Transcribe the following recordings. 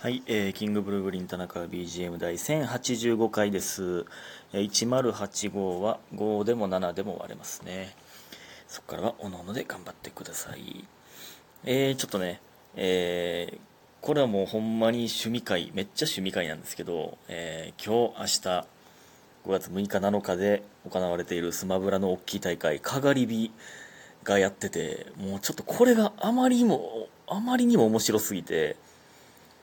はい、えー、キングブルーグリーン田中 BGM 第1085回です。えー1085は5でも7でも割れますね。そこからはおのおので頑張ってください。えー、ちょっとね、えー、これはもうほんまに趣味会、めっちゃ趣味会なんですけど、えー、今日、明日、5月6日7日で行われているスマブラの大きい大会、かがり火がやってて、もうちょっとこれがあまりにも、あまりにも面白すぎて、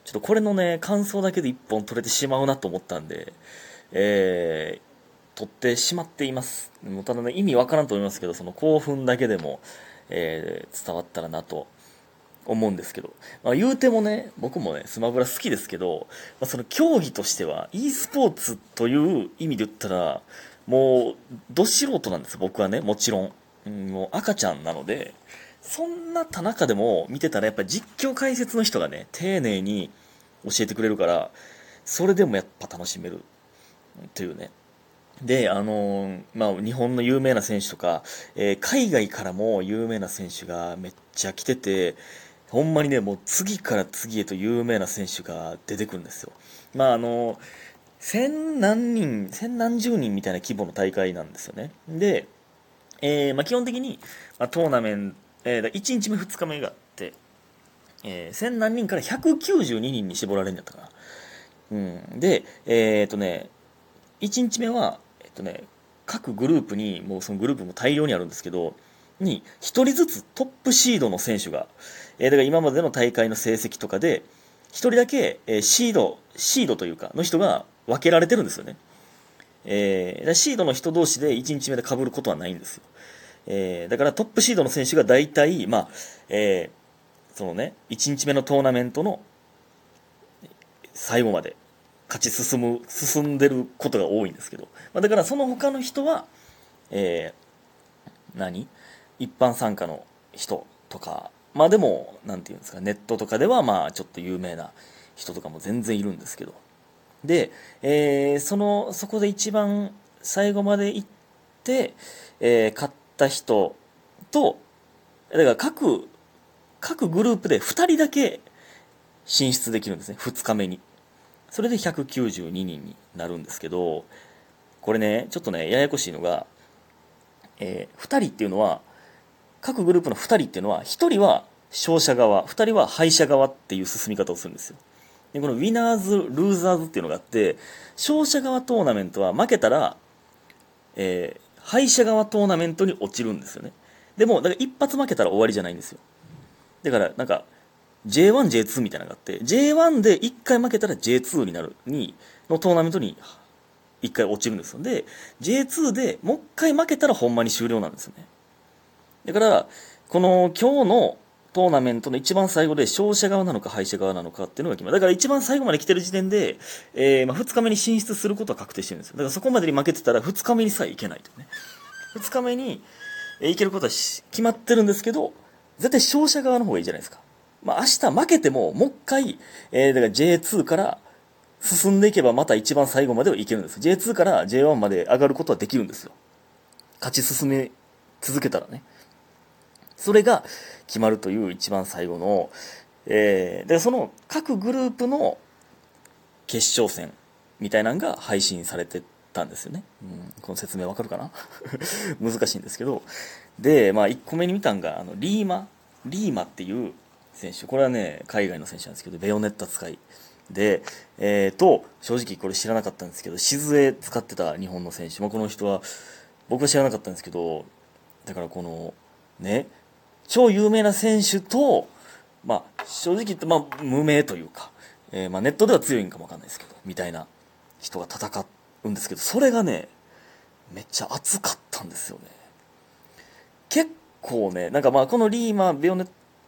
ちょっとこれのね、感想だけで一本取れてしまうなと思ったんで、えー、取ってしまっています。もうただね、意味わからんと思いますけど、その興奮だけでも、えー伝わったらなと思うんですけど、まあ、言うてもね、僕もね、スマブラ好きですけど、まあ、その競技としては、e スポーツという意味で言ったら、もう、ど素人なんです、僕はね、もちろん。うんもう赤ちゃんなので、そんな田中でも見てたらやっぱり実況解説の人がね、丁寧に教えてくれるから、それでもやっぱ楽しめる。というね。で、あのーまあ、日本の有名な選手とか、えー海外からも有名な選手がめっちゃ来てて、ほんまにね、もう次から次へと有名な選手が出てくるんですよ。まあ、あのー千何人、千何十人みたいな規模の大会なんですよね。で、えまあ、基本的に、まあ、トーナメント、え、1日目2日目があって、えー、千何人から192人に絞られるんだったかな。うん、で、えーっとね、1日目は、えっとね、各グループに、もうそのグループも大量にあるんですけど、に、1人ずつトップシードの選手が、えーだから今までの大会の成績とかで、1人だけ、えーシード、シードというか、の人が分けられてるんですよね。えーシードの人同士で1日目で被ることはないんですよ。えーだからトップシードの選手が大体、まあ、えーそのね、1日目のトーナメントの最後まで勝ち進む、進んでることが多いんですけど、まあ、だからその他の人は、えー何？一般参加の人とか、まあでも、なんていうんですか、ネットとかではまあちょっと有名な人とかも全然いるんですけど、で、えーその、そこで一番最後まで行って、えー勝った人と、だから各、各グループで2人だけ進出できるんですね、2日目に。それで192人になるんですけど、これね、ちょっとね、ややこしいのが、え2人っていうのは、各グループの2人っていうのは、1人は勝者側、2人は敗者側っていう進み方をするんですよ。で、このウィナーズ、ルーザーズっていうのがあって、勝者側トーナメントは負けたら、えー敗者側トーナメントに落ちるんですよね。でも、だから一発負けたら終わりじゃないんですよ。だから、なんか、J1、J2 みたいなのがあって、J1 で1回負けたら J2 になる、に、のトーナメントに1回落ちるんですよ。で、J2 でもう1回負けたらほんまに終了なんですよね。だから、この今日のトーナメントの一番最後で勝者側なのか敗者側なのかっていうのが決まる。だから一番最後まで来てる時点で、えーまあ、2日目に進出することは確定してるんですよ。だからそこまでに負けてたら2日目にさえいけないとね。2日目に、えーいけることは決まってるんですけど、絶対勝者側の方がいいじゃないですか。まあ明日負けても、もう一回、えーだから J2 から進んでいけばまた一番最後まではいけるんです。J2 から J1 まで上がることはできるんですよ。勝ち進め続けたらね。それが決まるという一番最後の、えーで、その各グループの決勝戦みたいなのが配信されてたんですよね。うん、この説明わかるかな？難しいんですけど。で、まあ1個目に見たんが、あの、リーマ、リーマっていう選手。これはね、海外の選手なんですけど、ベヨネッタ使い。で、えー、と、正直これ知らなかったんですけど、静江使ってた日本の選手。まあ、この人は、僕は知らなかったんですけど、だからこの、ね、超有名な選手と、まあ、正直言って、まあ、無名というか、えーまあ、ネットでは強いんかもわかんないですけど、みたいな人が戦うんですけど、それがね、めっちゃ熱かったんですよね。結構ね、なんかまあ、このリーマン・ベヨネッ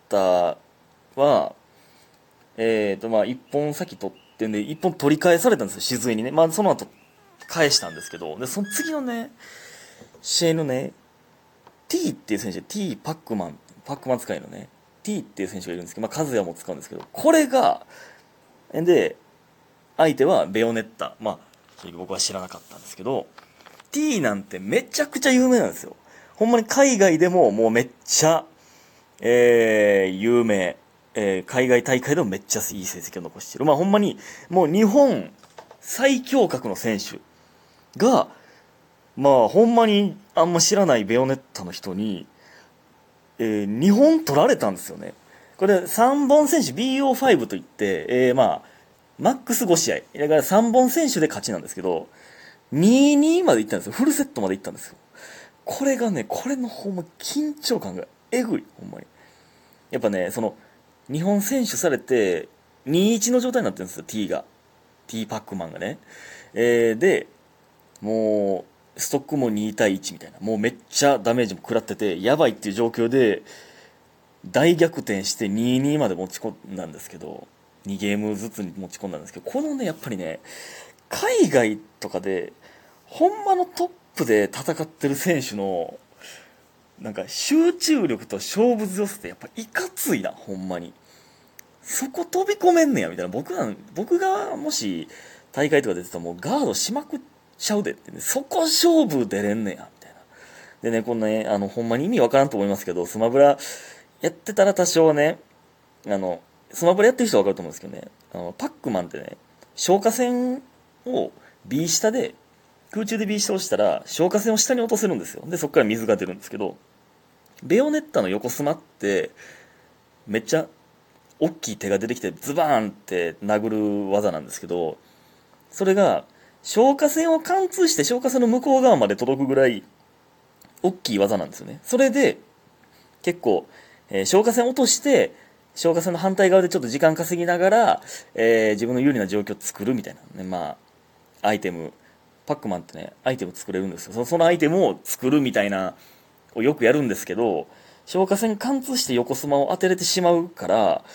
タは、えっ、とまあ、一本先取ってんで、一本取り返されたんですよ、静江にね。まあ、その後、返したんですけど、で、その次のね、試合のね、T っていう選手、T パックマン、パックマン使いのね、T っていう選手がいるんですけど、まあ、和也も使うんですけど、これが、で、相手はベヨネッタ。まあ、僕は知らなかったんですけど、T なんてめちゃくちゃ有名なんですよ。ほんまに海外でももうめっちゃ、えー、有名。えー海外大会でもめっちゃいい成績を残してる。まあほんまに、もう日本最強格の選手が、まあほんまにあんま知らないベヨネッタの人に、えー、2本取られたんですよね。これ3本選手 BO5 といって、えー、まあ、マックス5試合。だから3本選手で勝ちなんですけど、2-2まで行ったんですよ。フルセットまで行ったんですよ。これがね、これのほんま緊張感がえぐい、ほんまに。やっぱね、その、日本選手されて、2-1の状態になってるんですよ、T が。T パックマンがね。えー、で、もう、ストックも2対1みたいな。もうめっちゃダメージも食らってて、やばいっていう状況で、大逆転して2-2まで持ち込んだんですけど、2ゲームずつに持ち込んだんですけど、このね、やっぱりね、海外とかで、ほんまのトップで戦ってる選手の、なんか集中力と勝負強さってやっぱいかついな、ほんまに。そこ飛び込めんねや、みたいな。僕なん、僕がもし大会とか出てたらもうガードしまくっちゃうでってね、そこ勝負出れんねや、みたいな。でね、こんなね、あの、ほんまに意味わからんと思いますけど、スマブラやってたら多少ね、あの、スマブラやってる人はわかると思うんですけどね、あの、パックマンってね、消火栓を B 下で、空中で B 下をしたら、消火栓を下に落とせるんですよ。で、そこから水が出るんですけど、ベヨネッタの横スマって、めっちゃ、大きい手が出てきて、ズバーンって殴る技なんですけど、それが、消火栓を貫通して消火栓の向こう側まで届くぐらい、大きい技なんですよね。それで、結構、えー消火栓落として、消火栓の反対側でちょっと時間稼ぎながら、えー自分の有利な状況を作るみたいなね、まあ、アイテム、パックマンってね、アイテム作れるんですよ。そそのアイテムを作るみたいな、をよくやるんですけど、消火栓貫通して横スマを当てれてしまうから、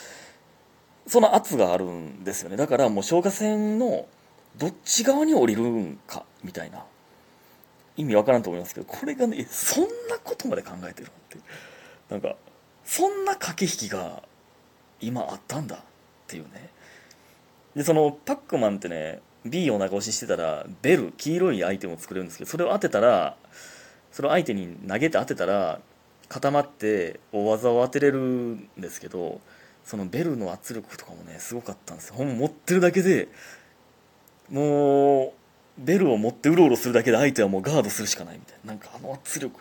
その圧があるんですよね。だからもう消火栓のどっち側に降りるんか、みたいな。意味わからんと思いますけど、これがね、そんなことまで考えてるって。なんか、そんな駆け引きが今あったんだっていうね。で、そのパックマンってね、B を長押ししてたら、ベル、黄色いアイテムを作れるんですけど、それを当てたら、それを相手に投げて当てたら、固まって大技を当てれるんですけど、そのベルの圧力とかもね、すごかったんですよ。ほんま持ってるだけで、もう、ベルを持ってうろうろするだけで相手はもうガードするしかないみたいな。なんかあの圧力。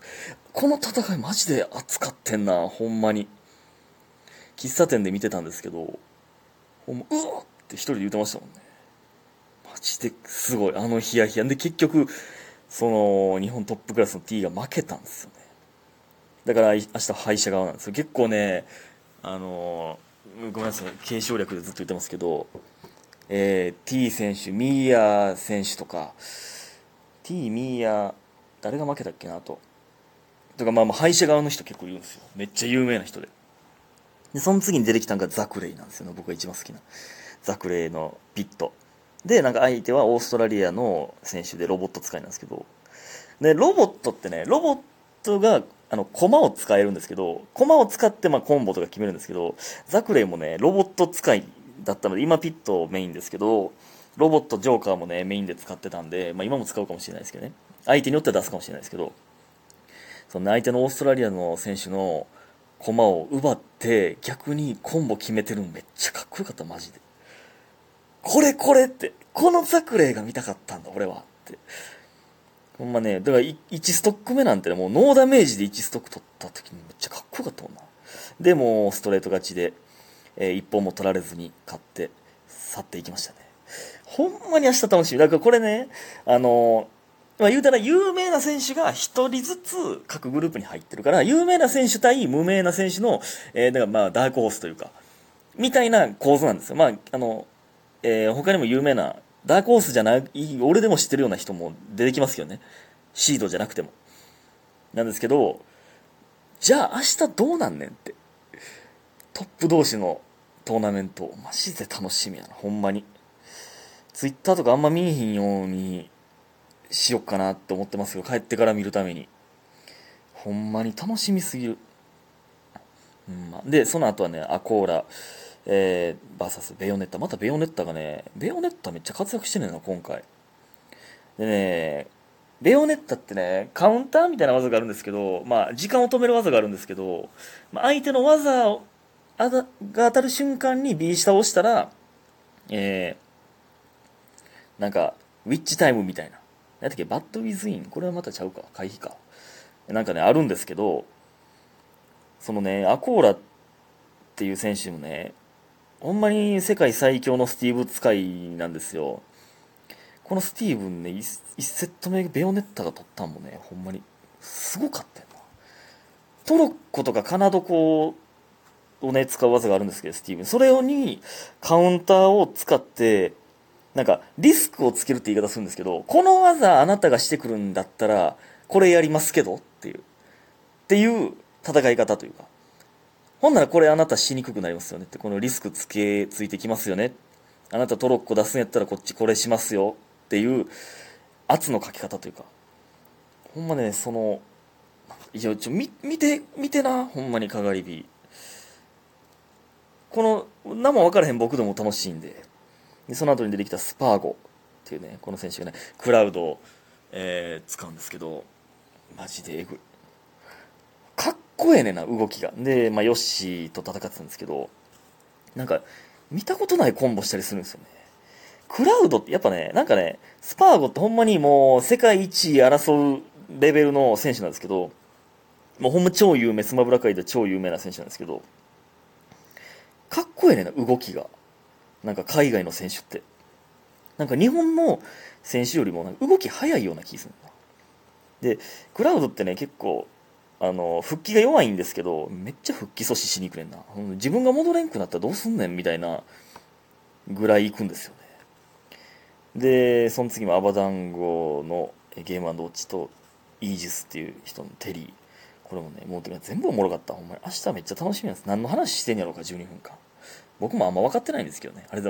この戦いマジで熱かってんな、ほんまに。喫茶店で見てたんですけど、ほんま、うわって一人で言ってましたもんね。マジですごい。あのヒヤヒヤ。で、結局、その、日本トップクラスの T が負けたんですよね。だから、明日敗者側なんですよ。結構ね、あのーごめんなさい、継承略でずっと言ってますけど、えー T 選手、ミーヤ選手とか、T、ミーヤ、誰が負けたっけなと。とか、まあまあ、敗者側の人結構いるんですよ。めっちゃ有名な人で。で、その次に出てきたのがザクレイなんですよね。僕が一番好きな。ザクレイのピット。で、なんか相手はオーストラリアの選手でロボット使いなんですけど、で、ロボットってね、ロボットが、あの、コマを使えるんですけど、コマを使って、まあ、コンボとか決めるんですけど、ザクレイもね、ロボット使いだったので、今ピットメインですけど、ロボット、ジョーカーもね、メインで使ってたんで、まあ、今も使うかもしれないですけどね。相手によっては出すかもしれないですけど、その相手のオーストラリアの選手のコマを奪って、逆にコンボ決めてるのめっちゃかっこよかった、マジで。これこれって、このザクレイが見たかったんだ、俺は。って。ほんまね、だから1ストック目なんてね、もうノーダメージで1ストック取った時にめっちゃかっこよかったもんな。で、もストレート勝ちで、えー一本も取られずに勝って、去っていきましたね。ほんまに明日楽しみ。だからこれね、あのーまあ言うたら有名な選手が一人ずつ各グループに入ってるから、有名な選手対無名な選手の、えーだからまあダークホースというか、みたいな構図なんですよ。まあ、あの、えー他にも有名な、ダークホースじゃない、俺でも知ってるような人も出てきますよね。シードじゃなくても。なんですけど、じゃあ明日どうなんねんって。トップ同士のトーナメント、マジで楽しみやな、ほんまに。ツイッターとかあんま見えひんようにしよっかなって思ってますよ。帰ってから見るために。ほんまに楽しみすぎる。うんま、で、その後はね、アコーラ、えー、バーサスベヨネッタ。またベヨネッタがね、ベヨネッタめっちゃ活躍してるのよな、今回。でね、ベヨネッタってね、カウンターみたいな技があるんですけど、まあ、時間を止める技があるんですけど、まあ、相手の技を、あが当たる瞬間に B 下を押したら、えー、なんか、ウィッチタイムみたいな。何だっけ、バッドウィズインこれはまたちゃうか？回避か。なんかね、あるんですけど、そのね、アコーラっていう選手もね、ほんまに世界最強のスティーブ使いなんですよ。このスティーブンね、1, セット目ベヨネッタが取ったんもね、ほんまに、すごかったよな。トロッコとかカナドコをね、使う技があるんですけど、スティーブン。それに、カウンターを使って、なんか、リスクをつけるって言い方するんですけど、この技あなたがしてくるんだったら、これやりますけどっていう。っていう戦い方というか。ほんならこれあなたしにくくなりますよねって。このリスクつけ、ついてきますよね。あなたトロッコ出すんやったらこっちこれしますよっていう圧のかけ方というか。ほんまね、その、いや、ちょ、見、見て、見てな、ほんまにかがり火。この、何も分からへん僕でも楽しいんで。で、その後に出てきたスパーゴっていうね、この選手がね、クラウドを、えー、使うんですけど、マジでエグい。かっこええねんな、動きが。で、まあ、ヨッシーと戦ってたんですけど、なんか、見たことないコンボしたりするんですよね。クラウドってやっぱね、なんかね、スパーゴってほんまにもう世界一位争うレベルの選手なんですけど、もうほんま超有名、スマブラ界で超有名な選手なんですけど、かっこええねんな、動きが。なんか海外の選手って。なんか日本の選手よりもなんか動き早いような気するな。で、クラウドってね、結構、あの、復帰が弱いんですけど、めっちゃ復帰阻止しにくれんな。自分が戻れんくなったらどうすんねんみたいなぐらい行くんですよね。で、その次もアバダンゴのゲームウォッチとイージスっていう人のテリー。これもね、もう全部おもろかった。ほんまに。明日めっちゃ楽しみなんです。何の話してんやろうか、12分間。僕もあんま分かってないんですけどね。ありがとうございました。